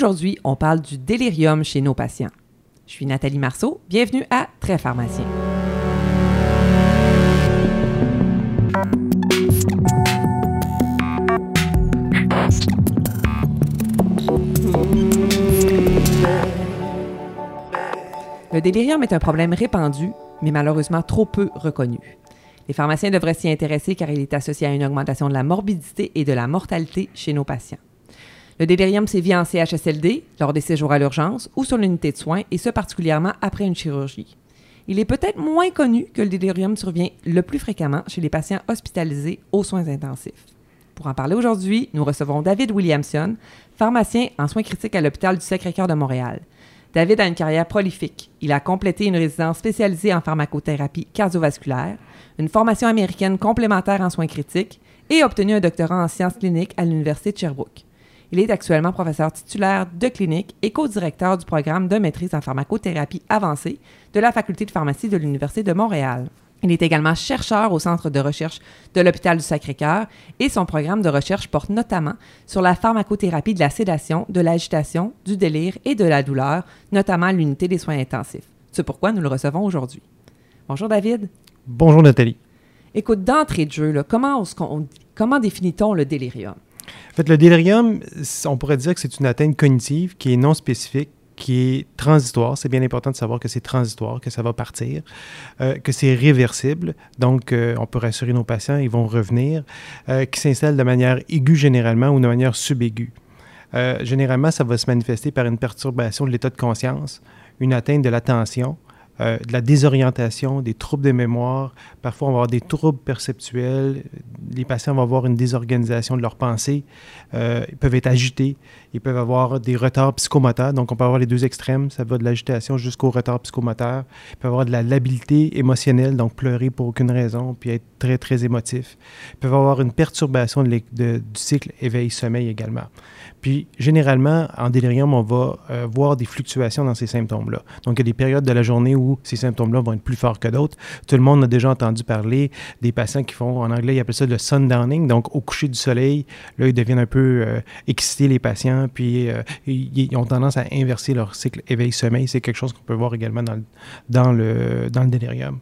Aujourd'hui, on parle du délirium chez nos patients. Je suis Nathalie Marceau, bienvenue à Très Pharmacien. Le délirium est un problème répandu, mais malheureusement trop peu reconnu. Les pharmaciens devraient s'y intéresser car il est associé à une augmentation de la morbidité et de la mortalité chez nos patients. Le délirium sévit en CHSLD, lors des séjours à l'urgence ou sur l'unité de soins, et ce particulièrement après une chirurgie. Il est peut-être moins connu que le délirium survient le plus fréquemment chez les patients hospitalisés aux soins intensifs. Pour en parler aujourd'hui, nous recevons David Williamson, pharmacien en soins critiques à l'hôpital du Sacré-Cœur de Montréal. David a une carrière prolifique. Il a complété une résidence spécialisée en pharmacothérapie cardiovasculaire, une formation américaine complémentaire en soins critiques et obtenu un doctorat en sciences cliniques à l'Université de Sherbrooke. Il est actuellement professeur titulaire de clinique et co-directeur du programme de maîtrise en pharmacothérapie avancée de la Faculté de pharmacie de l'Université de Montréal. Il est également chercheur au Centre de recherche de l'Hôpital du Sacré-Cœur et son programme de recherche porte notamment sur la pharmacothérapie de la sédation, de l'agitation, du délire et de la douleur, notamment à l'unité des soins intensifs. C'est pourquoi nous le recevons aujourd'hui. Bonjour David. Bonjour Nathalie. Écoute, d'entrée de jeu, comment, comment définit-on le délirium? Fait, le délirium, on pourrait dire que c'est une atteinte cognitive qui est non spécifique, qui est transitoire. C'est bien important de savoir que c'est transitoire, que ça va partir, euh, que c'est réversible. Donc, euh, on peut rassurer nos patients, ils vont revenir, euh, qui s'installe de manière aiguë généralement ou de manière subaiguë. généralement, ça va se manifester par une perturbation de l'état de conscience, une atteinte de l'attention, euh, de la désorientation, des troubles de mémoire. Parfois, on va avoir des troubles perceptuels. Les patients vont avoir une désorganisation de leurs pensées. Euh, ils peuvent être agités. Ils peuvent avoir des retards psychomoteurs. Donc, on peut avoir les deux extrêmes. Ça va de l'agitation jusqu'au retard psychomoteur. Ils peuvent avoir de la labilité émotionnelle, donc pleurer pour aucune raison, puis être très, très émotif. Ils peuvent avoir une perturbation du cycle éveil-sommeil également. Puis, généralement, en délirium, on va euh, voir des fluctuations dans ces symptômes-là. Donc, il y a des périodes de la journée où ces symptômes-là vont être plus forts que d'autres. Tout le monde a déjà entendu parler des patients qui font, en anglais, ils appellent ça le sundowning. Donc, au coucher du soleil, là, ils deviennent un peu euh, excités, les patients, puis euh, ils, ont tendance à inverser leur cycle éveil-sommeil. C'est quelque chose qu'on peut voir également dans le, dans le, dans le délirium.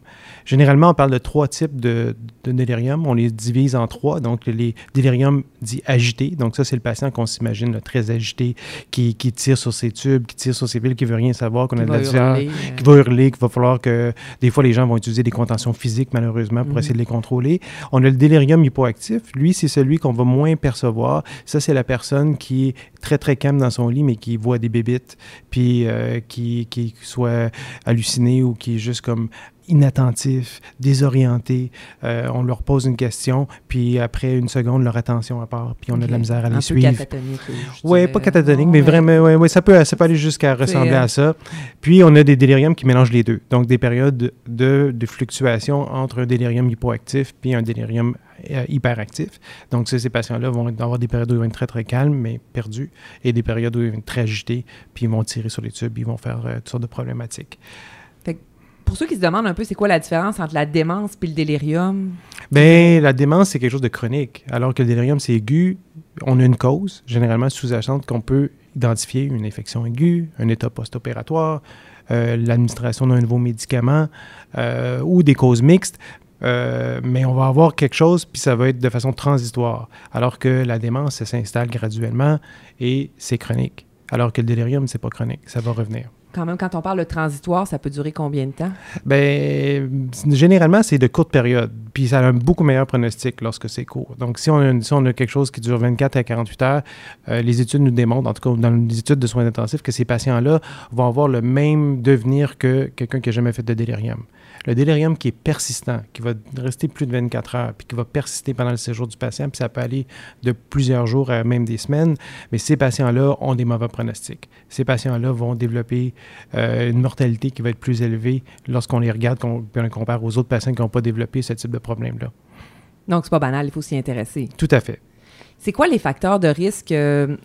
Généralement, on parle de trois types de, de délirium. On les divise en trois. Donc, les déliriums dits agités. Donc, ça, c'est le patient qu'on s'imagine très agité, qui, tire sur ses tubes, qui tire sur ses piles, qui veut rien savoir, qu'on a de la hurler, qui va hurler, qu'il va falloir que des fois les gens vont utiliser des contentions physiques malheureusement pour mhm. essayer de les contrôler. On a le délirium hypoactif. Lui, c'est celui qu'on va moins percevoir. Ça, c'est la personne qui est très très calme dans son lit, mais qui voit des bébites, puis euh, qui, qui soit halluciné ou qui est juste comme inattentifs, désorientés. Euh, on leur pose une question, puis après une seconde, leur attention à part, puis on a de la misère à les suivre. Oui, pas catatonique, mais, vraiment, ouais, ouais, ça, peut, ça peut aller jusqu'à ressembler à ça. Puis on a des déliriums qui mélangent les deux. Donc des périodes de, de fluctuation entre un délirium hypoactif puis un délirium euh, hyperactif. Donc ces patients-là vont avoir des périodes où ils vont être très, très calmes, mais perdus, et des périodes où ils vont être très agités, puis ils vont tirer sur les tubes, ils vont faire euh, toutes sortes de problématiques pour ceux qui se demandent un peu c'est quoi la différence entre la démence et le délirium? Bien, la démence, c'est quelque chose de chronique, alors que le délirium, c'est aigu. On a une cause, généralement sous-jacente, qu'on peut identifier, une infection aiguë, un état post-opératoire, euh, l'administration d'un nouveau médicament euh, ou des causes mixtes. Euh, mais on va avoir quelque chose, puis ça va être de façon transitoire. Alors que la démence, ça s'installe graduellement et c'est chronique. Alors que le délirium, c'est pas chronique, ça va revenir quand même, quand on parle de transitoire, ça peut durer combien de temps? Bien, généralement, c'est de courte période. Puis ça a un beaucoup meilleur pronostic lorsque c'est court. Donc, si on, a, on a quelque chose qui dure 24 à 48 heures, euh, les études nous démontrent, en tout cas dans les études de soins intensifs, que ces patients-là vont avoir le même devenir que quelqu'un qui n'a jamais fait de délirium. Le délirium qui est persistant, qui va rester plus de 24 heures, puis qui va persister pendant le séjour du patient, puis ça peut aller de plusieurs jours à même des semaines, mais ces patients-là ont des mauvais pronostics. Ces patients-là vont développer euh, une mortalité qui va être plus élevée lorsqu'on les regarde, qu'on on compare aux autres patients qui n'ont pas développé ce type de problème-là. Donc, c'est pas banal, il faut s'y intéresser. Tout à fait. C'est quoi les facteurs de risque euh,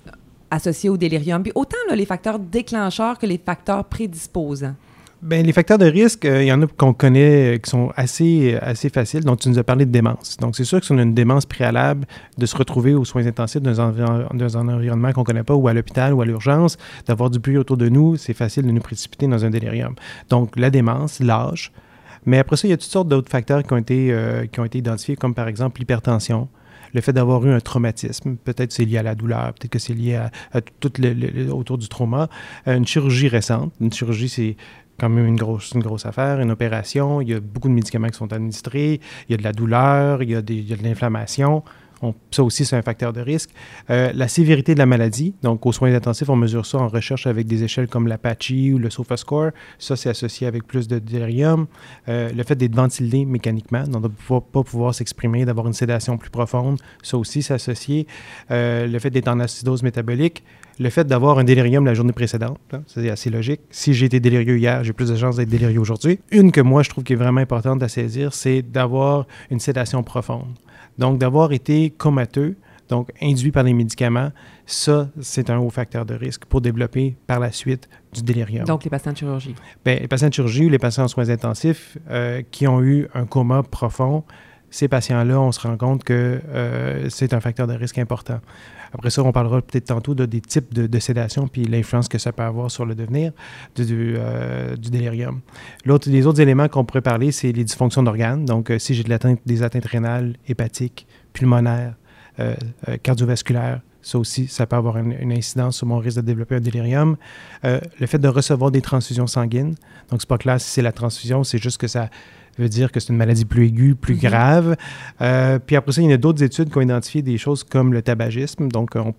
associés au délirium? Puis autant les facteurs déclencheurs que les facteurs prédisposants. Ben, les facteurs de risque, euh, il y en a qu'on connaît euh, qui sont assez, assez faciles. Donc, tu nous as parlé de démence. Donc, c'est sûr que si on a une démence préalable, de se retrouver aux soins intensifs dans un, dans un environnement qu'on ne connaît pas, ou à l'hôpital ou à l'urgence, d'avoir du bruit autour de nous, c'est facile de nous précipiter dans un délirium. Donc, la démence, l'âge. Mais après ça, il y a toutes sortes d'autres facteurs qui ont, été, euh, qui ont été identifiés, comme par exemple l'hypertension, le fait d'avoir eu un traumatisme, peut-être c'est lié à la douleur, peut-être que c'est lié à, tout le, autour du trauma. une chirurgie récente, une chirurgie, c'est quand même une grosse, une grosse affaire, une opération. Il y a beaucoup de médicaments qui sont administrés. Il y a de la douleur, il y a, des, il y a de l'inflammation. ça aussi, c'est un facteur de risque. Euh, la sévérité de la maladie, donc aux soins intensifs, on mesure ça en recherche avec des échelles comme l'Apache ou le SOFA-Score. Ça, c'est associé avec plus de délirium. Euh, le fait d'être ventilé mécaniquement, donc de ne pas pouvoir s'exprimer, d'avoir une sédation plus profonde, ça aussi, c'est associé. Euh, le fait d'être en acidose métabolique, le fait d'avoir un délirium la journée précédente, hein, c'est assez logique. Si j'ai été délirieux hier, j'ai plus de chances d'être délirieux aujourd'hui. Une que moi, je trouve qui est vraiment importante à saisir, c'est d'avoir une sédation profonde. Donc, d'avoir été comateux, donc induit par les médicaments, ça, c'est un haut facteur de risque pour développer par la suite du délirium. Donc, les patients de chirurgie. Bien, les patients de chirurgie ou les patients en soins intensifs euh, qui ont eu un coma profond, ces patients-là, on se rend compte que euh, c'est un facteur de risque important. Après ça, on parlera peut-être tantôt de, des types de, sédation puis l'influence que ça peut avoir sur le devenir du, euh, du délirium. L'autre, les autres éléments qu'on pourrait parler, c'est les dysfonctions d'organes. Donc, euh, si j'ai de des atteintes rénales, hépatiques, pulmonaires, cardiovasculaires, ça aussi, ça peut avoir une, incidence sur mon risque de développer un délirium. le fait de recevoir des transfusions sanguines. Donc, c'est pas clair si c'est la transfusion, c'est juste que ça veut dire que c'est une maladie plus aiguë, plus mhm. grave. Euh, puis après ça, il y a d'autres études qui ont identifié des choses comme le tabagisme. Donc, on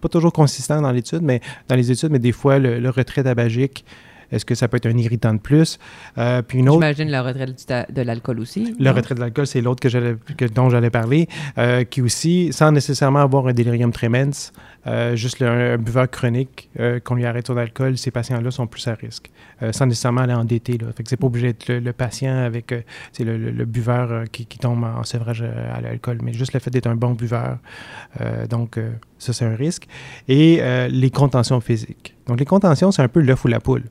pas toujours consistant dans l'étude, mais dans les études, mais des fois, le retrait tabagique est-ce que ça peut être un irritant de plus? Euh, puis une autre... J'imagine le retrait de l'alcool aussi. Le retrait de l'alcool, c'est l'autre que, dont j'allais parler, euh, qui aussi, sans nécessairement avoir un délirium tremens, euh, juste un buveur chronique, qu'on lui arrête son alcool, ces patients-là sont plus à risque, sans nécessairement aller endetter. Là. Fait que c'est pas obligé d'être le, patient avec c'est le, buveur qui, tombe en sévrage à l'alcool, mais juste le fait d'être un bon buveur. donc, ça, c'est un risque. Et les contentions physiques. Donc, les contentions, c'est un peu l'œuf ou la poule.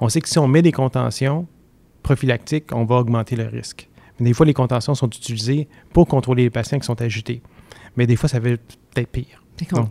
On sait que si on met des contentions prophylactiques, on va augmenter le risque. Mais des fois, les contentions sont utilisées pour contrôler les patients qui sont agités. Mais des fois, ça veut peut-être pire.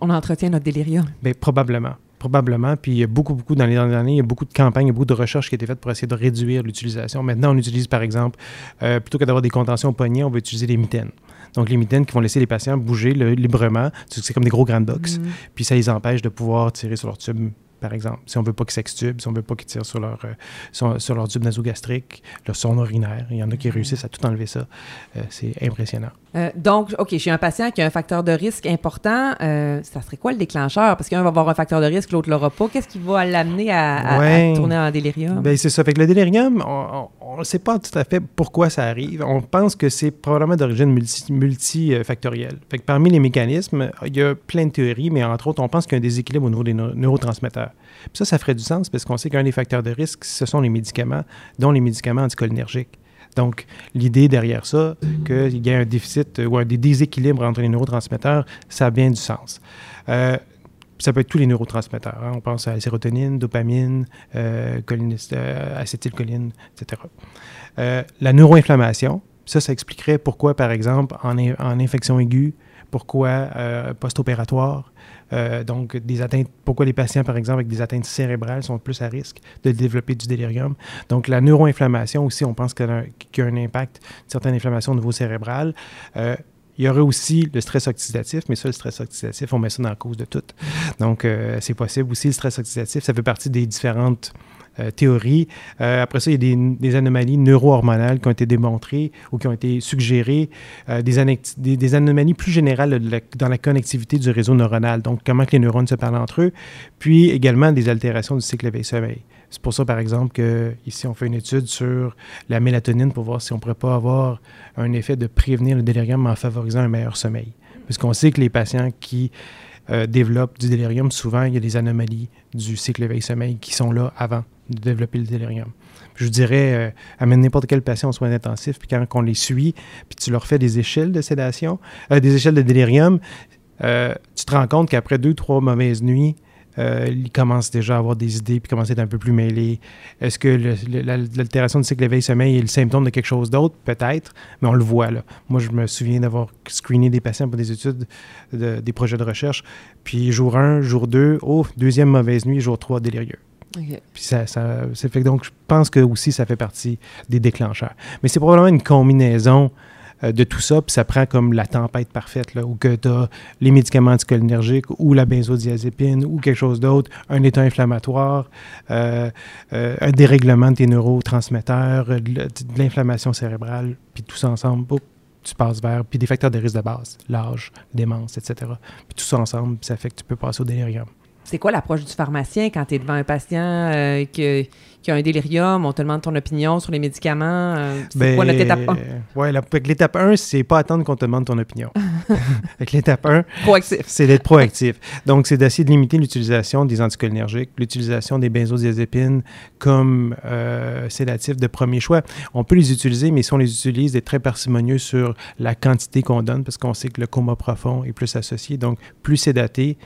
on, entretient notre délirium. Bien, probablement. Probablement. Puis il y a beaucoup, beaucoup, dans les dernières années, il y a beaucoup de campagnes, il y a beaucoup de recherches qui ont été faites pour essayer de réduire l'utilisation. Maintenant, on utilise, par exemple, euh, plutôt que d'avoir des contentions au poignet, on va utiliser des mitaines. Donc, les mitaines qui vont laisser les patients bouger librement. C'est comme des gros grands box. Mm. Puis ça les empêche de pouvoir tirer sur leur tube par exemple. Si on ne veut pas qu'ils s'extubent, si on ne veut pas qu'ils tirent sur leur, euh, sur, leur tube nasogastrique, leur son urinaire, il y en a qui mm-hmm. réussissent à tout enlever ça. Euh, c'est impressionnant. Euh, donc, OK, j'ai un patient qui a un facteur de risque important. ça serait quoi le déclencheur? Parce qu'un va avoir un facteur de risque, l'autre ne l'aura pas. Qu'est-ce qui va l'amener à, tourner en délirium? Bien, c'est ça. Fait que le délirium, on ne sait pas tout à fait pourquoi ça arrive. On pense que c'est probablement d'origine multifactorielle. fait que parmi les mécanismes, il y a plein de théories, mais entre autres, on pense qu'il y a un déséquilibre au niveau des neurotransmetteurs ça, ça ferait du sens parce qu'on sait qu'un des facteurs de risque, ce sont les médicaments, dont les médicaments anticholinergiques. Donc, l'idée derrière ça, qu'il y ait un déficit ou un déséquilibre entre les neurotransmetteurs, ça a bien du sens. Euh, ça peut être tous les neurotransmetteurs. Hein. On pense à la sérotonine, dopamine, euh, euh, acétylcholine, etc. la neuroinflammation, ça, ça expliquerait pourquoi, par exemple, en infection aiguë, pourquoi post-opératoire, euh, donc, des atteintes, pourquoi les patients, par exemple, avec des atteintes cérébrales sont plus à risque de développer du délirium. Donc, la neuroinflammation aussi, on pense qu'il y, a un impact, une certaine inflammation au niveau cérébral. Euh, il y aurait aussi le stress oxydatif, mais ça, le stress oxydatif, on met ça dans la cause de tout. Donc, euh, c'est possible aussi, le stress oxydatif, ça fait partie des différentes euh, théorie. Euh, après ça, il y a des, anomalies neuro-hormonales qui ont été démontrées ou qui ont été suggérées, euh, des, des, anomalies plus générales dans la connectivité du réseau neuronal, donc comment que les neurones se parlent entre eux, puis également des altérations du cycle éveil-sommeil. C'est pour ça, par exemple, qu'ici, on fait une étude sur la mélatonine pour voir si on ne pourrait pas avoir un effet de prévenir le délirium en favorisant un meilleur sommeil. Puisqu'on sait que les patients qui développent du délirium, souvent, il y a des anomalies du cycle éveil-sommeil qui sont là avant de développer le délirium. je dirais, euh, amène n'importe quel patient aux soins intensifs, puis quand on les suit, puis tu leur fais des échelles de sédation, euh, des échelles de délirium, euh, tu te rends compte qu'après deux, trois mauvaises nuits, euh, il commence déjà à avoir des idées puis commence à être un peu plus mêlé. Est-ce que l'altération du cycle éveil-sommeil est le symptôme de quelque chose d'autre? Peut-être, mais on le voit là. Moi, je me souviens d'avoir screené des patients pour des études, des projets de recherche, puis jour 1, jour 2, oh, deuxième mauvaise nuit, jour 3, délirieux. Puis ça, ça, fait donc je pense que aussi ça fait partie des déclencheurs. Mais c'est probablement une combinaison euh, de tout ça, puis ça prend comme la tempête parfaite, là, où que tu as les médicaments anticholinergiques ou la benzodiazépine ou quelque chose d'autre, un état inflammatoire, euh, euh, un dérèglement de tes neurotransmetteurs, de, l'inflammation cérébrale, puis tout ça ensemble, tu passes vers, puis des facteurs de risque de base, l'âge, démence, etc. Puis tout ça ensemble, ça fait que tu peux passer au délirium. C'est quoi l'approche du pharmacien quand tu es devant un patient qui, qui a un délirium, on te demande ton opinion sur les médicaments. Euh, c'est quoi notre étape 1? Oui, l'étape 1, c'est pas attendre qu'on te demande ton opinion. avec l'étape 1, proactif. c'est d'être proactif. Donc, c'est d'essayer de limiter l'utilisation des anticholinergiques, l'utilisation des benzodiazépines comme euh, sédatifs de premier choix. On peut les utiliser, mais si on les utilise, d'être très parcimonieux sur la quantité qu'on donne, parce qu'on sait que le coma profond est plus associé. Donc, plus sédaté,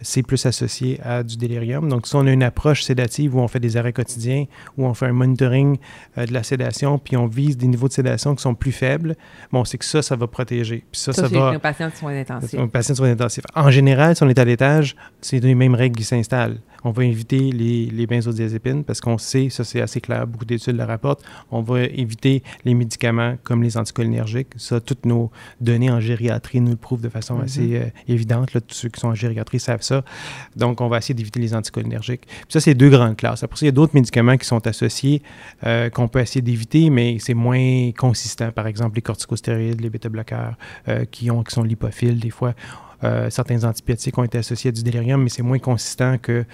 c'est plus associé à du délirium. Donc, si on a une approche sédative où on fait des arrêts quotidiens, où on fait un monitoring euh, de la sédation, puis on vise des niveaux de sédation qui sont plus faibles, bon, c'est que ça, ça va protéger. Puis ça, ça, ça va... patients de soins intensifs. Un patient de soins intensifs. En général, si on est à l'étage, c'est les mêmes règles qui s'installent. On va éviter les, les benzodiazépines parce qu'on sait, ça c'est assez clair, beaucoup d'études le rapportent, on va éviter les médicaments comme les anticholinergiques. Ça, toutes nos données en gériatrie nous le prouvent de façon assez mm-hmm. euh, évidente. Là, tous ceux qui sont en gériatrie savent ça. Donc, on va essayer d'éviter les anticholinergiques. Puis ça, c'est deux grandes classes. Après ça, il y a d'autres médicaments qui sont associés euh, qu'on peut essayer d'éviter, mais c'est moins consistant. Par exemple, les corticostéroïdes, les bêta-bloqueurs euh, qui, ont, qui sont lipophiles, des fois. Euh, certains antibiotiques ont été associés à du délirium, mais c'est moins consistant que,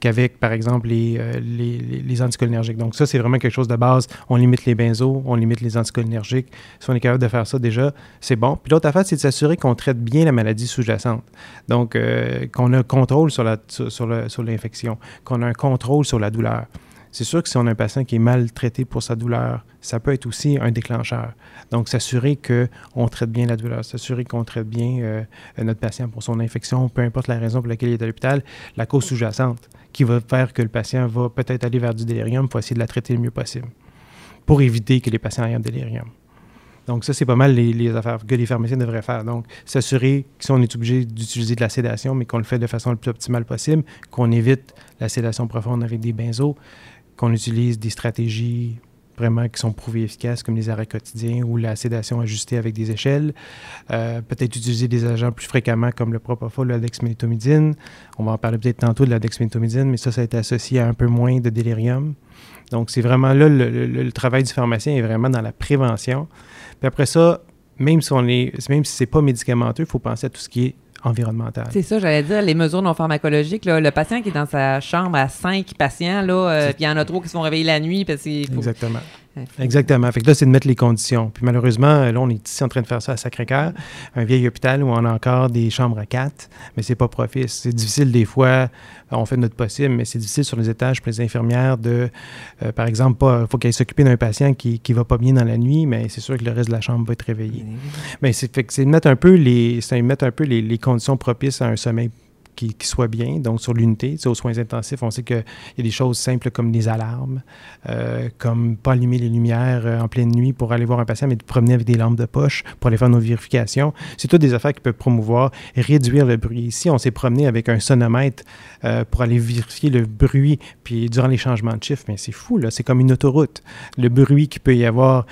qu'avec, par exemple, les, euh, les, anticholinergiques. Donc ça, c'est vraiment quelque chose de base. On limite les benzos, on limite les anticholinergiques. Si on est capable de faire ça déjà, c'est bon. Puis l'autre affaire, c'est de s'assurer qu'on traite bien la maladie sous-jacente. Donc, euh, qu'on a un contrôle sur, la, sur, sur l'infection, qu'on a un contrôle sur la douleur. C'est sûr que si on a un patient qui est mal traité pour sa douleur, ça peut être aussi un déclencheur. Donc, s'assurer qu'on traite bien la douleur, s'assurer qu'on traite bien euh, notre patient pour son infection, peu importe la raison pour laquelle il est à l'hôpital, la cause sous-jacente qui va faire que le patient va peut-être aller vers du délirium, il faut essayer de la traiter le mieux possible pour éviter que les patients aient un délirium. Donc, ça, c'est pas mal les, affaires que les pharmaciens devraient faire. Donc, s'assurer que si on est obligé d'utiliser de la sédation, mais qu'on le fait de façon le plus optimale possible, qu'on évite la sédation profonde avec des benzos, qu'on utilise des stratégies vraiment qui sont prouvées efficaces, comme les arrêts quotidiens ou la sédation ajustée avec des échelles. Euh, peut-être utiliser des agents plus fréquemment comme le propofol ou la dexméthomidine. On va en parler peut-être tantôt de la mais ça, ça a été associé à un peu moins de délirium. Donc, c'est vraiment là, le, travail du pharmacien est vraiment dans la prévention. Puis après ça, même si on est, même si c'est pas médicamenteux, il faut penser à tout ce qui est environnementale. C'est ça, j'allais dire, les mesures non pharmacologiques. le patient qui est dans sa chambre à cinq patients, là, euh, puis il y en a trop qui se font réveiller la nuit parce qu'il Exactement. Exactement. Fait que là, c'est de mettre les conditions. Puis malheureusement, là, on est ici en train de faire ça à Sacré-Cœur, un vieil hôpital où on a encore des chambres à quatre, mais c'est pas propice. C'est difficile des fois. On fait notre possible, mais c'est difficile sur les étages pour les infirmières de, euh, par exemple, pas, faut qu'elles s'occupent d'un patient qui, qui va pas bien dans la nuit, mais c'est sûr que le reste de la chambre va être réveillé. Mais c'est fait que c'est de mettre un peu les, c'est mettre un peu les, les conditions propices à un sommeil qui, soit bien. Donc, sur l'unité, aux soins intensifs, on sait qu'il y a des choses simples comme des alarmes, euh, comme pas allumer les lumières euh, en pleine nuit pour aller voir un patient, mais de promener avec des lampes de poche pour aller faire nos vérifications. C'est toutes des affaires qui peuvent promouvoir réduire le bruit. Ici, on s'est promené avec un sonomètre euh, pour aller vérifier le bruit, puis durant les changements de chiffre, mais c'est fou, là, c'est comme une autoroute. Le bruit qu'il peut y avoir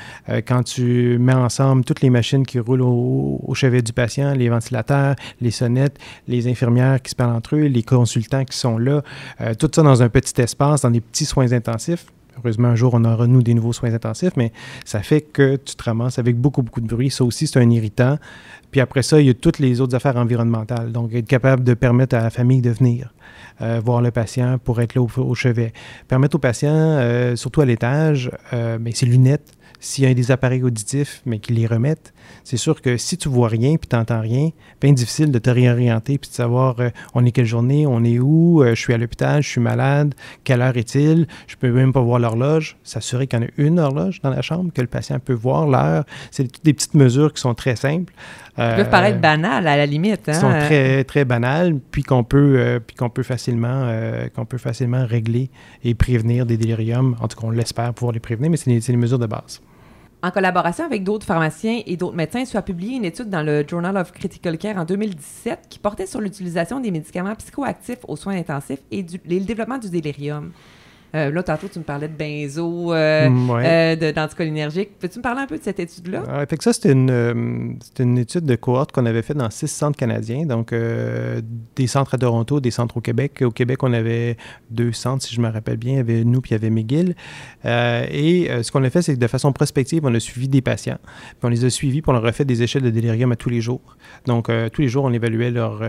quand tu mets ensemble toutes les machines qui roulent au, au chevet du patient, les ventilateurs, les sonnettes, les infirmières qui les consultants qui sont là, euh, tout ça dans un petit espace, dans des petits soins intensifs. Heureusement, un jour, on aura, nous, des nouveaux soins intensifs, mais ça fait que tu te ramasses avec beaucoup, beaucoup de bruit. Ça aussi, c'est un irritant. Puis après ça, il y a toutes les autres affaires environnementales. Donc, être capable de permettre à la famille de venir euh, voir le patient pour être là au, chevet. Permettre au patient, euh, surtout à l'étage, mais ses lunettes, s'il y a des appareils auditifs, mais qu'ils les remettent, c'est sûr que si tu vois rien puis tu n'entends rien, bien difficile de te réorienter puis de savoir euh, on est quelle journée, on est où, euh, je suis à l'hôpital, je suis malade, quelle heure est-il, je peux même pas voir l'horloge, s'assurer qu'il y en a une horloge dans la chambre, que le patient peut voir l'heure. C'est toutes des petites mesures qui sont très simples. Qui peuvent paraître euh, banales à la limite. Hein? Qui sont très, très banales, puis qu'on peut, puis qu'on peut, facilement, qu'on peut facilement régler et prévenir des déliriums. En tout cas, on l'espère pouvoir les prévenir, mais c'est les mesures de base. En collaboration avec d'autres pharmaciens et d'autres médecins, tu as publié une étude dans le Journal of Critical Care en 2017 qui portait sur l'utilisation des médicaments psychoactifs aux soins intensifs et le développement du délirium. Euh, là, tantôt, tu me parlais de benzo, euh, mm, euh d'anticholinergique. Peux-tu me parler un peu de cette étude-là? Ouais, fait que ça, c'était une, euh, une, étude de cohorte qu'on avait faite dans six centres canadiens, donc des centres à Toronto, des centres au Québec. Au Québec, on avait deux centres, si je me rappelle bien. Il y avait nous, puis il y avait McGill. et ce qu'on a fait, c'est que de façon prospective, on a suivi des patients. Puis on les a suivis, puis on leur a fait des échelles de délirium à tous les jours. Donc, tous les jours, on évaluait leur,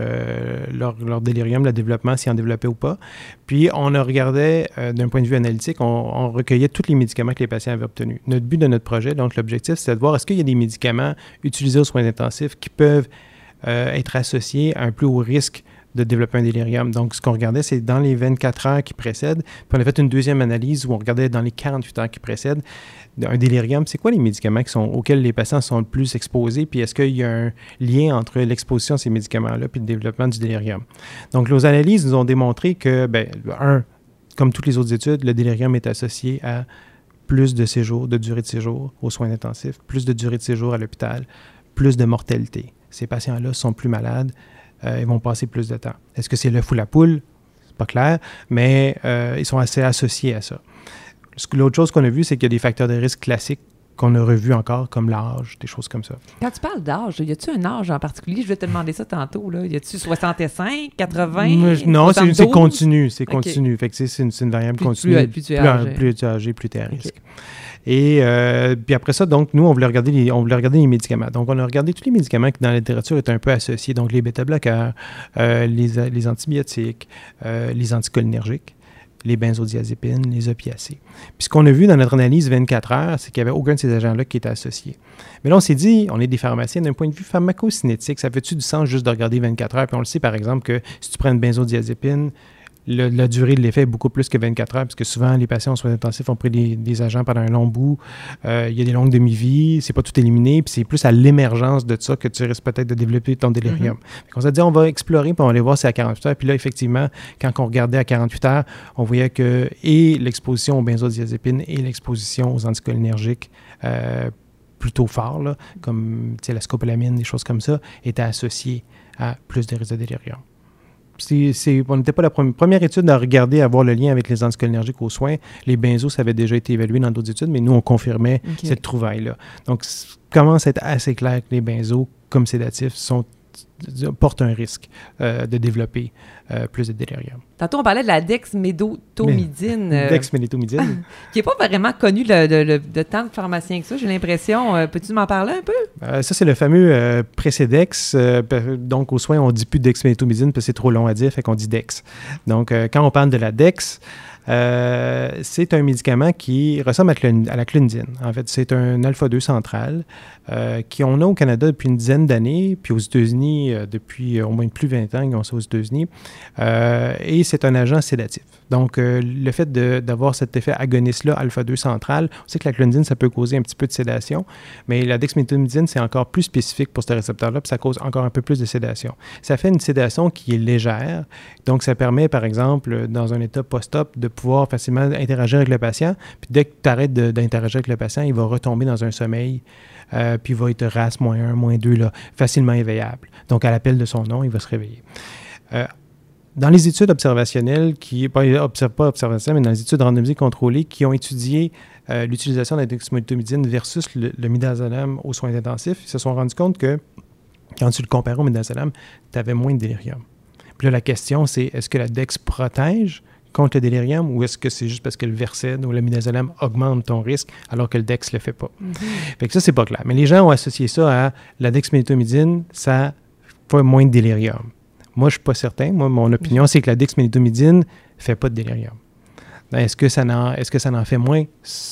leur, leur, délirium, le développement, s'ils en développaient ou pas. Puis, on a regardé d'un point de vue analytique, on, recueillait tous les médicaments que les patients avaient obtenus. Notre but de notre projet, donc l'objectif, c'était de voir est-ce qu'il y a des médicaments utilisés aux soins intensifs qui peuvent euh, être associés à un plus haut risque de développer un délirium. Donc, ce qu'on regardait, c'est dans les 24 heures qui précèdent. Puis on a fait une deuxième analyse où on regardait dans les 48 heures qui précèdent un délirium. C'est quoi les médicaments auxquels les patients sont le plus exposés? Puis est-ce qu'il y a un lien entre l'exposition à ces médicaments-là puis le développement du délirium? Donc, nos analyses nous ont démontré que, ben, un, comme toutes les autres études, le délirium est associé à plus de séjours, de durée de séjour aux soins intensifs, plus de durée de séjour à l'hôpital, plus de mortalité. Ces patients-là sont plus malades, euh, ils vont passer plus de temps. Est-ce que c'est l'œuf ou la poule? C'est pas clair, mais euh, ils sont assez associés à ça. L'autre chose qu'on a vu, c'est qu'il y a des facteurs de risque classiques qu'on a revu encore, comme l'âge, des choses comme ça. Quand tu parles d'âge, y a-tu un âge en particulier? Je vais te demander ça tantôt. Là. Y a-tu 65, 80? non, c'est continu. C'est continu. Fait que c'est une, une, variable continue. Plus, plus, tu es âgé. Plus, tu es âgé, plus tu es à risque. Et euh, puis après ça, donc, nous, on voulait, regarder les, on voulait regarder les médicaments. Donc, on a regardé tous les médicaments qui, dans la littérature, étaient un peu associés. Donc, les bêta-bloqueurs, euh, les, les, antibiotiques, euh, les anticholinergiques les benzodiazépines, les opiacés. Puis ce qu'on a vu dans notre analyse 24 heures, c'est qu'il n'y avait aucun de ces agents-là qui était associé. Mais là, on s'est dit, on est des pharmaciens, d'un point de vue pharmacocinétique, ça fait-tu du sens juste de regarder 24 heures? Puis on le sait, par exemple, que si tu prends une benzodiazépine, la durée de l'effet est beaucoup plus que 24 heures, parce que souvent, les patients en soins intensifs ont pris des, agents pendant un long bout. Euh, il y a des longues demi-vies, c'est pas tout éliminé, puis c'est plus à l'émergence de ça que tu risques peut-être de développer ton délirium. Mm-hmm. On s'est dit, on va explorer, puis on va aller voir si à 48 heures. Puis là, effectivement, quand on regardait à 48 heures, on voyait que et l'exposition aux benzodiazépines et l'exposition aux anticholinergiques euh, plutôt fort, là, comme la scopolamine, des choses comme ça, étaient associées à plus de risques de délirium on n'était pas la première, étude à regarder, à voir le lien avec les anticholinergiques aux soins. Les benzos, ça avait déjà été évalué dans d'autres études, mais nous, on confirmait cette trouvaille-là. Donc, commence à être assez clair que les benzos, comme sédatifs, sont porte un risque euh, de développer euh, plus de délirium. Tantôt, on parlait de la dexmédotomidine. Euh, dexmédotomidine. qui n'est pas vraiment connue de, tant de pharmaciens que ça, j'ai l'impression. Peux-tu m'en parler un peu? ça, c'est le fameux Précédex. donc, aux soins, on ne dit plus dexmédotomidine parce que c'est trop long à dire, fait qu'on dit dex. Donc, quand on parle de la dex, euh, c'est un médicament qui ressemble à, la clonidine. En fait, c'est un alpha-2 central euh, qui on a au Canada depuis une dizaine d'années, puis aux États-Unis euh, depuis au moins plus de 20 ans, ils ont ça aux États-Unis. et c'est un agent sédatif. Donc, le fait d'avoir cet effet agoniste-là, alpha-2 central, on sait que la clonidine, ça peut causer un petit peu de sédation, mais la dexméthomidine, c'est encore plus spécifique pour ce récepteur-là, puis ça cause encore un peu plus de sédation. Ça fait une sédation qui est légère, donc ça permet, par exemple, dans un état post-op, de pouvoir facilement interagir avec le patient. Puis dès que tu arrêtes d'interagir avec le patient, il va retomber dans un sommeil, euh, puis va être RAS moins 1, moins 2, là, facilement éveillable. Donc, à l'appel de son nom, il va se réveiller. Euh, dans les études observationnelles, qui pas, pas observationnelles, mais dans les études randomisées contrôlées, qui ont étudié euh, l'utilisation de la dexmedetomidine versus le, le midazolam aux soins intensifs, ils se sont rendus compte que quand tu le comparais au midazolam, tu avais moins de délirium. Puis là, la question, c'est est-ce que la DEX protège contre le délirium ou est-ce que c'est juste parce que le Versed ou le midazolam augmente ton risque alors que le Dex ne le fait pas? Mm Fait que ça, c'est pas clair. Mais les gens ont associé ça à la dexméthomidine, ça fait moins de délirium. Moi, je suis pas certain. Moi, mon opinion, c'est que la dexméthomidine ne fait pas de délirium. Est-ce que, ça en, est-ce que ça en fait moins?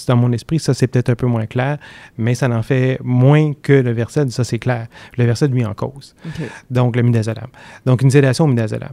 Dans mon esprit, ça, c'est peut-être un peu moins clair, mais ça en fait moins que le Versed, ça, c'est clair. Le Versed, lui, en cause. Donc, le midazolam. Donc, une sédation au midazolam.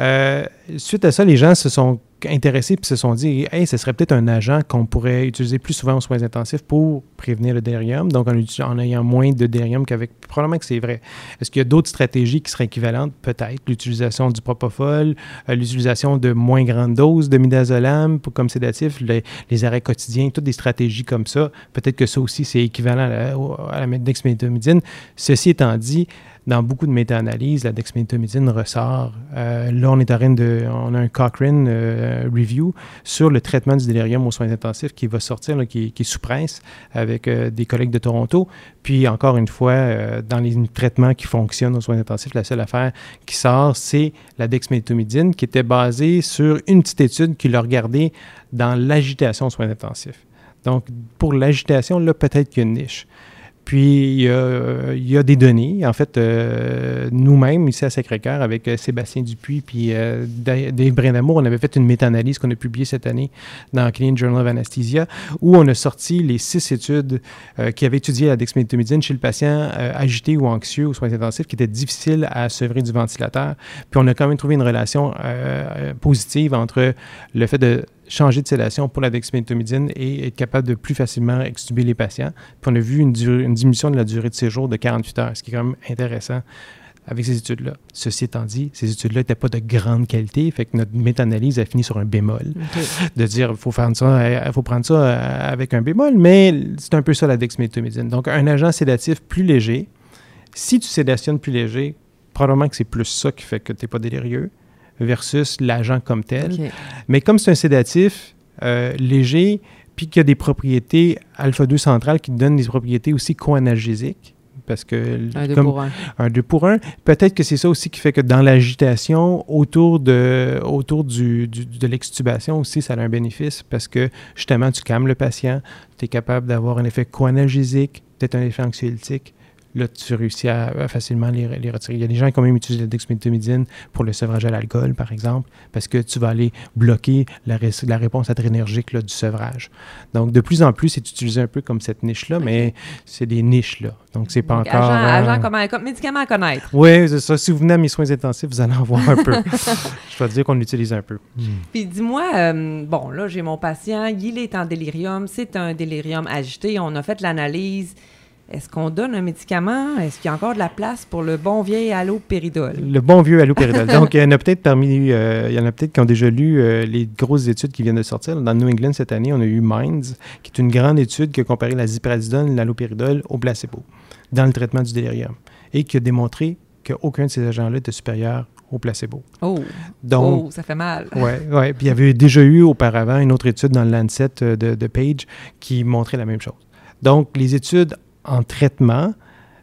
Euh, suite à ça, les gens se sont intéressés et se sont dit Hey, ce serait peut-être un agent qu'on pourrait utiliser plus souvent aux soins intensifs pour prévenir le délirium, donc en, ayant moins de délirium qu'avec. Probablement que c'est vrai. Est-ce qu'il y a d'autres stratégies qui seraient équivalentes? Peut-être. L'utilisation du propofol, euh, l'utilisation de moins grandes doses de midazolam pour, comme sédatif, les, arrêts quotidiens, toutes des stratégies comme ça. Peut-être que ça aussi, c'est équivalent à la, à la. Ceci étant dit, dans beaucoup de méta-analyses, la dexméthomycine ressort. Euh, là, on est en train de. On a un Cochrane euh, review sur le traitement du délirium aux soins intensifs qui va sortir, qui, est sous presse avec euh, des collègues de Toronto. Puis, encore une fois, dans les traitements qui fonctionnent aux soins intensifs, la seule affaire qui sort, c'est la dexméthomycine qui était basée sur une petite étude qui l'a regardé dans l'agitation aux soins intensifs. Donc, pour l'agitation, là, peut-être qu'il y a une niche. Puis, il y a, des données. En fait, euh, nous-mêmes, ici à Sacré-Cœur, avec euh, Sébastien Dupuis puis euh, Dave Brindamour, on avait fait une méta-analyse qu'on a publiée cette année dans Canadian Journal of Anesthesia, où on a sorti les six études qui avaient étudié la dexméthomidine chez le patient agité ou anxieux aux soins intensifs, qui était difficile à sevrer du ventilateur. Puis, on a quand même trouvé une relation positive entre le fait de changer de sédation pour la dexméthomidine et être capable de plus facilement extuber les patients. Puis on a vu une, une diminution de la durée de séjour de 48 heures, ce qui est quand même intéressant avec ces études-là. Ceci étant dit, ces études-là n'étaient pas de grande qualité, fait que notre méta-analyse a fini sur un bémol. De dire, il faut, faire ça, euh, faut prendre ça euh, avec un bémol, mais c'est un peu ça la dexméthomidine. Donc, un agent sédatif plus léger, si tu sédationnes plus léger, probablement que c'est plus ça qui fait que tu n'es pas délirieux versus l'agent comme tel. Mais comme c'est un sédatif euh, léger, puis qu'il y a des propriétés alpha-2 centrales qui donnent des propriétés aussi co-analgésiques, parce que un 2 pour 1. Un 2 pour 1. Peut-être que c'est ça aussi qui fait que dans l'agitation, autour de, autour du, de l'extubation aussi, ça a un bénéfice parce que justement, tu calmes le patient, tu es capable d'avoir un effet co-analgésique, peut-être un effet anxiolytique là, tu réussis à, facilement les, retirer. Il y a des gens qui ont même utilisé la dexméthomidine pour le sevrage à l'alcool, par exemple, parce que tu vas aller bloquer la, la réponse adrénergique là, du sevrage. Donc, de plus en plus, c'est utilisé un peu comme cette niche-là, mais c'est des niches-là. Donc, c'est pas encore... Agent, comme, comme, médicament à connaître. Oui, c'est ça. Si vous venez à mes soins intensifs, vous allez en voir un peu. Je dois dire qu'on l'utilise un peu. Hmm. Puis dis-moi, euh, bon, là, j'ai mon patient, il est en délirium, c'est un délirium agité, on a fait l'analyse... Est-ce qu'on donne un médicament? Est-ce qu'il y a encore de la place pour le bon vieil allopéridol? Le bon vieux allopéridol. Donc, il y en a peut-être parmi, euh, il y en a peut-être qui ont déjà lu euh, les grosses études qui viennent de sortir. Dans New England cette année, on a eu Minds, qui est une grande étude qui a comparé la ziprazidone, l'allopéridol au placebo dans le traitement du délirium et qui a démontré qu'aucun de ces agents-là était supérieur au placebo. Oh, Donc, oh ça fait mal. Oui, ouais. Puis il y avait déjà eu auparavant une autre étude dans le Lancet euh, de, de Page qui montrait la même chose. Donc, les études en traitement,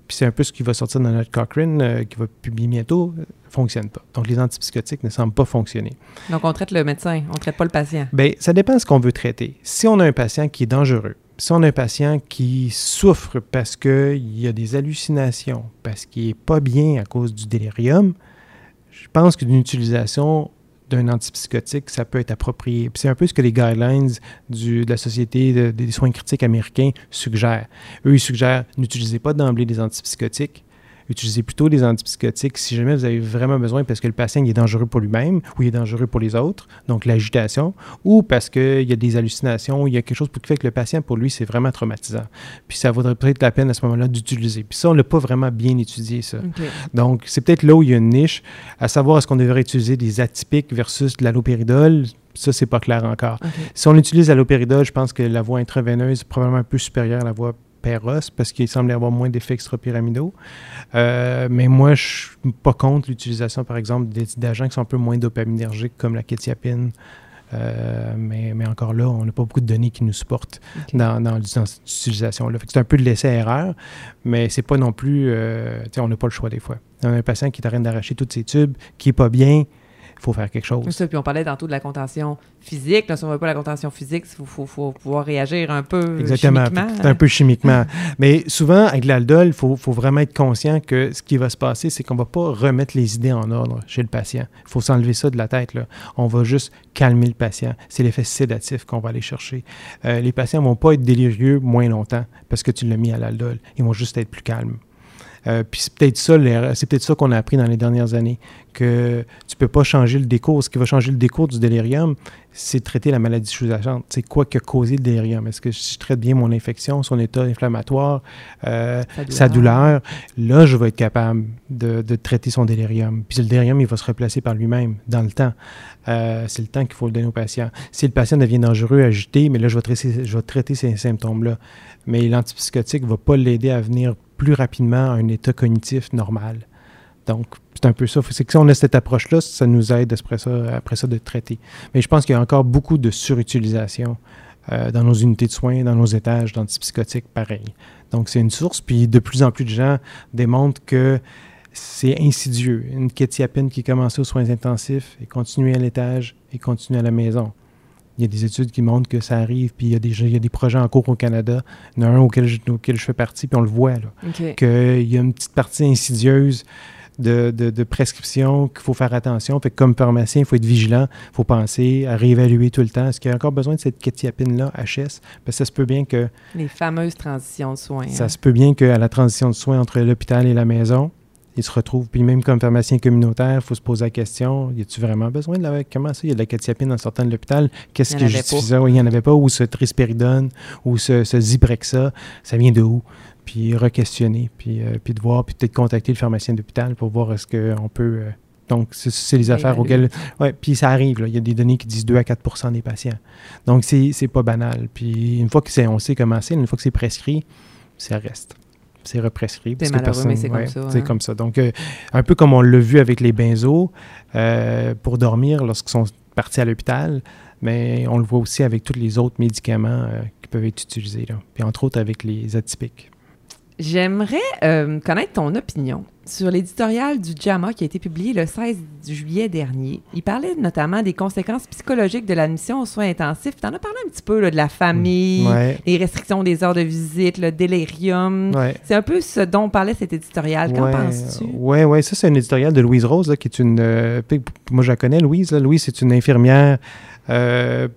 puis c'est un peu ce qui va sortir dans notre Cochrane, euh, qui va publier bientôt, ne euh, fonctionne pas. Donc, les antipsychotiques ne semblent pas fonctionner. Donc, on traite le médecin, on ne traite pas le patient. Bien, ça dépend de ce qu'on veut traiter. Si on a un patient qui est dangereux, si on a un patient qui souffre parce qu'il y a des hallucinations, parce qu'il n'est pas bien à cause du délirium, je pense qu'une utilisation d'un antipsychotique, ça peut être approprié. C'est un peu ce que les guidelines de la Société des soins critiques américains suggèrent. Eux, ils suggèrent n'utilisez pas d'emblée des antipsychotiques, utilisez plutôt des antipsychotiques si jamais vous avez vraiment besoin parce que le patient est dangereux pour lui-même ou il est dangereux pour les autres, donc l'agitation, ou parce qu'il y a des hallucinations, il y a quelque chose qui fait que le patient, pour lui, c'est vraiment traumatisant. Puis ça vaudrait peut-être la peine à ce moment-là d'utiliser. Puis ça, on n'a pas vraiment bien étudié, ça. Donc, c'est peut-être là où il y a une niche, à savoir est-ce qu'on devrait utiliser des atypiques versus de l'allopéridol. Ça, c'est pas clair encore. Si on utilise l'allopéridol, je pense que la voie intraveineuse est probablement un peu supérieure à la voie Parce qu'il semble y avoir moins d'effets extra-pyramidaux. Euh, mais moi, je suis pas contre l'utilisation, par exemple, d'agents qui sont un peu moins dopaminergiques comme la kétiapine. Euh, mais, mais, encore là, on n'a pas beaucoup de données qui nous supportent dans, dans, cette utilisation-là. C'est un peu de l'essai-erreur, mais c'est pas non plus. Euh, on n'a pas le choix des fois. On a un patient qui est en train d'arracher tous ses tubes, qui n'est pas bien, il faut faire quelque chose. Ça, puis on parlait tantôt de la contention physique. Là, si on ne veut pas la contention physique, il faut, faut, pouvoir réagir un peu Exactement, chimiquement. un peu chimiquement. Mais souvent, avec l'aldol, il faut, faut, vraiment être conscient que ce qui va se passer, c'est qu'on ne va pas remettre les idées en ordre chez le patient. Il faut s'enlever ça de la tête. Là. On va juste calmer le patient. C'est l'effet sédatif qu'on va aller chercher. Euh, les patients ne vont pas être délirieux moins longtemps parce que tu l'as mis à l'aldol. Ils vont juste être plus calmes. Euh, puis c'est peut-être ça, c'est peut-être ça qu'on a appris dans les dernières années, que tu peux pas changer le décours. Ce qui va changer le décours du délirium, c'est traiter la maladie sous-jacente. C'est quoi qui a causé le délirium? Est-ce que si je traite bien mon infection, son état inflammatoire, euh, sa, douleur? là, je vais être capable de, traiter son délirium. Puis le délirium, il va se replacer par lui-même dans le temps. Euh, c'est le temps qu'il faut le donner au patient. Si le patient devient dangereux, agité, mais là, je vais traiter, je vais traiter ces symptômes-là. Mais l'antipsychotique ne va pas l'aider à venir plus rapidement à un état cognitif normal. Donc, c'est un peu ça. C'est que si on a cette approche-là, ça nous aide après ça, de traiter. Mais je pense qu'il y a encore beaucoup de surutilisation euh, dans nos unités de soins, dans nos étages d'antipsychotiques, pareil. Donc, c'est une source. Puis, de plus en plus de gens démontrent que c'est insidieux. Une kétiapine qui commençait aux soins intensifs et continue à l'étage et continue à la maison. Il y a des études qui montrent que ça arrive, puis il y a des, il y a des projets en cours au Canada. Il y en a un auquel je, auquel je fais partie, puis on le voit, là. Qu'il y a une petite partie insidieuse de, de, prescription qu'il faut faire attention. Fait que comme pharmacien, il faut être vigilant, il faut penser à réévaluer tout le temps. Est-ce qu'il y a encore besoin de cette kétiapine-là, HS? Parce que ça se peut bien que... Les fameuses transitions de soins. Ça hein. se peut bien qu'à la transition de soins entre l'hôpital et la maison, il se retrouve, puis même comme pharmacien communautaire, il faut se poser la question, y a-tu vraiment besoin de la... Comment ça, il y a de la kétiapine en sortant de l'hôpital? Qu'est-ce qui justifie il n'y en avait pas. Ou ce trispéridone, ou ce, ce Zyprexa, ça vient de où? Puis re-questionner, puis, euh, puis de voir, puis peut-être contacter le pharmacien d'hôpital pour voir est-ce qu'on peut... Euh, donc, c'est les affaires auxquelles. Oui, puis ça arrive. Là. Il y a des données qui disent 2 à 4% des patients. Donc, c'est pas banal. Puis, une fois qu'on sait comment c'est, une fois que c'est prescrit, ça reste c'est represcrit. C'est malheureux, mais c'est comme ça. C'est hein. comme ça. Donc, euh, un peu comme on l'a vu avec les benzos euh, pour dormir lorsqu'ils sont partis à l'hôpital, mais on le voit aussi avec tous les autres médicaments euh, qui peuvent être utilisés, là. puis entre autres avec les atypiques. J'aimerais connaître ton opinion sur l'éditorial du JAMA qui a été publié le 16 juillet dernier. Il parlait notamment des conséquences psychologiques de l'admission aux soins intensifs. Tu en as parlé un petit peu de la famille, les restrictions des heures de visite, le délirium. C'est un peu ce dont parlait cet éditorial. Qu'en penses-tu? Oui, oui, ça c'est un éditorial de Louise Rose, qui est une... Euh, moi je la connais, Louise. Louise, c'est une infirmière euh,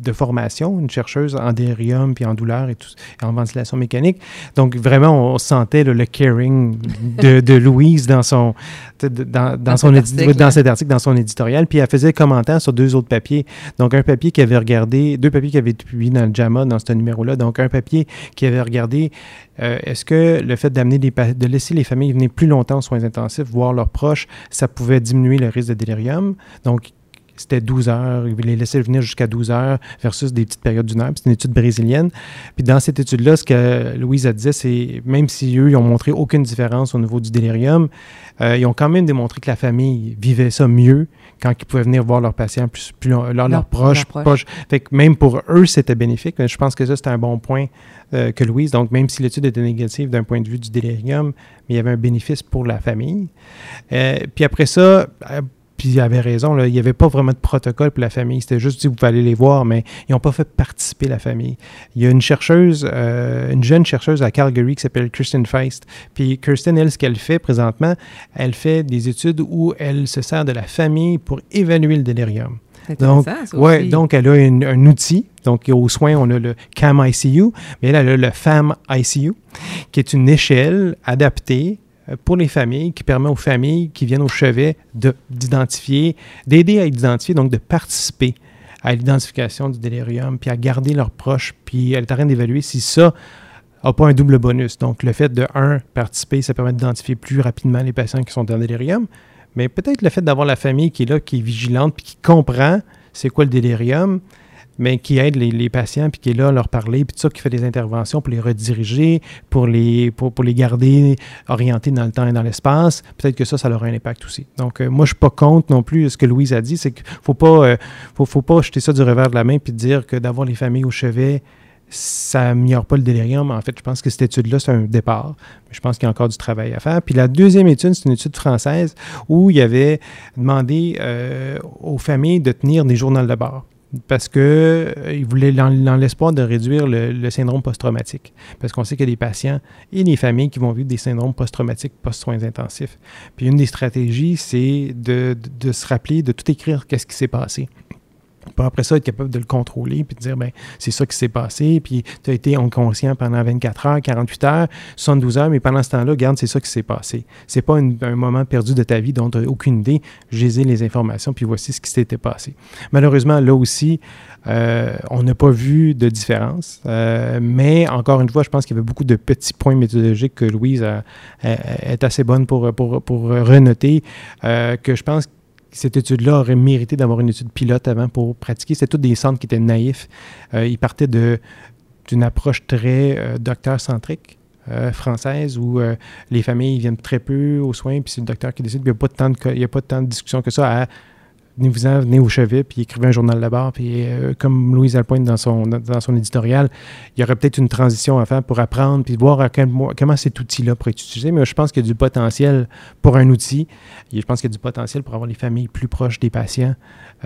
de formation, une chercheuse en délirium puis en douleur et, tout, en ventilation mécanique. Donc, vraiment, on sentait le caring de, Louise dans son, dans, dans, son article, dans cet article, dans son éditorial. Puis elle faisait commentaire sur deux autres papiers. Donc, un papier qui avait regardé, deux papiers qui avaient été publiés dans le JAMA, dans ce numéro-là. Donc, un papier qui avait regardé euh, est-ce que le fait d'amener de laisser les familles venir plus longtemps aux soins intensifs, voir leurs proches, ça pouvait diminuer le risque de délirium? Donc, c'était 12 heures. Ils les laissaient venir jusqu'à 12 heures versus des petites périodes d'une heure. C'est une étude brésilienne. Puis dans cette étude-là, ce que Louise a dit, c'est même si eux, ils ont montré aucune différence au niveau du délirium, euh, ils ont quand même démontré que la famille vivait ça mieux quand ils pouvaient venir voir leurs patients plus, plus leurs proches, Fait que même pour eux, c'était bénéfique. Je pense que ça, c'était un bon point euh, que Louise. Donc, même si l'étude était négative d'un point de vue du délirium, mais il y avait un bénéfice pour la famille. Euh, puis après ça, puis il avait raison, là, il n'y avait pas vraiment de protocole pour la famille. C'était juste, vous pouvez aller les voir, mais ils n'ont pas fait participer la famille. Il y a une chercheuse, euh, une jeune chercheuse à Calgary qui s'appelle Kirsten Feist. Puis Kirsten, elle, ce qu'elle fait présentement, elle fait des études où elle se sert de la famille pour évaluer le délirium. Donc, ouais, donc, elle a un outil. Donc, aux soins, on a le CAM ICU, mais elle, elle a le FAM ICU, qui est une échelle adaptée pour les familles, qui permet aux familles qui viennent au chevet d'identifier, d'aider à identifier, donc de participer à l'identification du délirium, puis à garder leurs proches, puis elle est en train d'évaluer si ça n'a pas un double bonus. Donc, le fait de, un, participer, ça permet d'identifier plus rapidement les patients qui sont dans le délirium, mais peut-être le fait d'avoir la famille qui est là, qui est vigilante, puis qui comprend c'est quoi le délirium, mais qui aide les, patients, puis qui est là à leur parler, puis tout ça, qui fait des interventions pour les rediriger, pour les, pour, les garder orientés dans le temps et dans l'espace. Peut-être que ça, ça aura un impact aussi. Donc, euh, moi, je ne suis pas contre non plus ce que Louise a dit, c'est qu'il ne faut pas, euh, faut, pas jeter ça du revers de la main puis dire que d'avoir les familles au chevet, ça n'améliore pas le délirium. En fait, je pense que cette étude-là, c'est un départ. Je pense qu'il y a encore du travail à faire. Puis la deuxième étude, c'est une étude française où il y avait demandé euh, aux familles de tenir des journaux de bord parce qu'ils euh, voulaient, dans, l'espoir de réduire le, syndrome post-traumatique. Parce qu'on sait qu'il y a des patients et des familles qui vont vivre des syndromes post-traumatiques post-soins intensifs. Puis une des stratégies, c'est de, se rappeler, de tout écrire, qu'est-ce qui s'est passé. Puis après ça, être capable de le contrôler, puis de dire, ben c'est ça qui s'est passé, puis tu as été inconscient pendant 24 heures, 48 heures, 72 heures, mais pendant ce temps-là, regarde, c'est ça qui s'est passé. C'est pas un moment perdu de ta vie dont tu n'as aucune idée. J'ai les informations, puis voici ce qui s'était passé. Malheureusement, là aussi, euh, on n'a pas vu de différence, euh, mais encore une fois, je pense qu'il y avait beaucoup de petits points méthodologiques que Louise est assez bonne pour, pour, pour renoter, euh, que je pense cette étude-là aurait mérité d'avoir une étude pilote avant pour pratiquer. C'était tous des centres qui étaient naïfs. Euh, ils partaient d'une approche très euh, docteur-centrique. Euh, française où les familles viennent très peu aux soins, puis c'est le docteur qui décide. Il n'y a, pas de a pas de discussion que ça venez-vous-en, venez au chevet, puis écrivez un journal là-bas. Puis euh, comme Louise Alpointe dans son, dans son éditorial, il y aurait peut-être une transition à faire pour apprendre, puis voir à quel, comment cet outil-là pourrait être utilisé. Mais je pense qu'il y a du potentiel pour un outil. Je pense qu'il y a du potentiel pour avoir les familles plus proches des patients.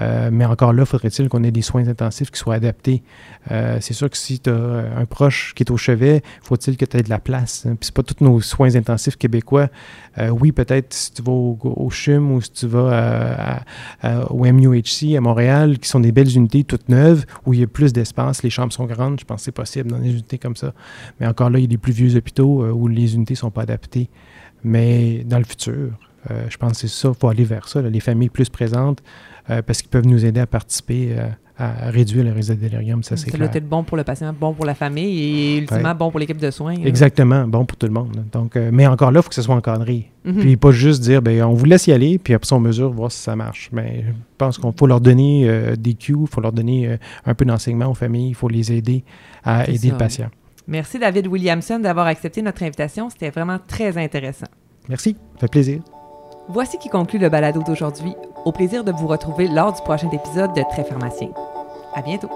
Euh, mais encore là, faudrait-il qu'on ait des soins intensifs qui soient adaptés. Euh, c'est sûr que si tu as un proche qui est au chevet, faut-il que tu aies de la place. Hein? Puis c'est pas tous nos soins intensifs québécois. oui, peut-être si tu vas au, CHUM ou si tu vas à au MUHC à Montréal, qui sont des belles unités toutes neuves, où il y a plus d'espace, les chambres sont grandes. Je pense que c'est possible dans des unités comme ça. Mais encore là, il y a des plus vieux hôpitaux euh, où les unités ne sont pas adaptées. Mais dans le futur, euh, je pense que c'est ça, il faut aller vers ça, les familles plus présentes, euh, parce qu'ils peuvent nous aider à participer à réduire le risque de délirium, ça c'est clair. Ça être bon pour le patient, bon pour la famille et ultimement bon pour l'équipe de soins. Exactement, bon pour tout le monde. Donc, euh, mais encore là, il faut que ce soit encadré. Mhm. Puis pas juste dire, ben, on vous laisse y aller, puis après ça, on mesure, voir si ça marche. Mais je pense qu'il faut leur donner euh, des cues, il faut leur donner euh, un peu d'enseignement aux familles, il faut les aider à aider le patient. Merci David Williamson d'avoir accepté notre invitation. C'était vraiment très intéressant. Merci, ça fait plaisir. Voici qui conclut le balado d'aujourd'hui. Au plaisir de vous retrouver lors du prochain épisode de Très pharmacien. À bientôt.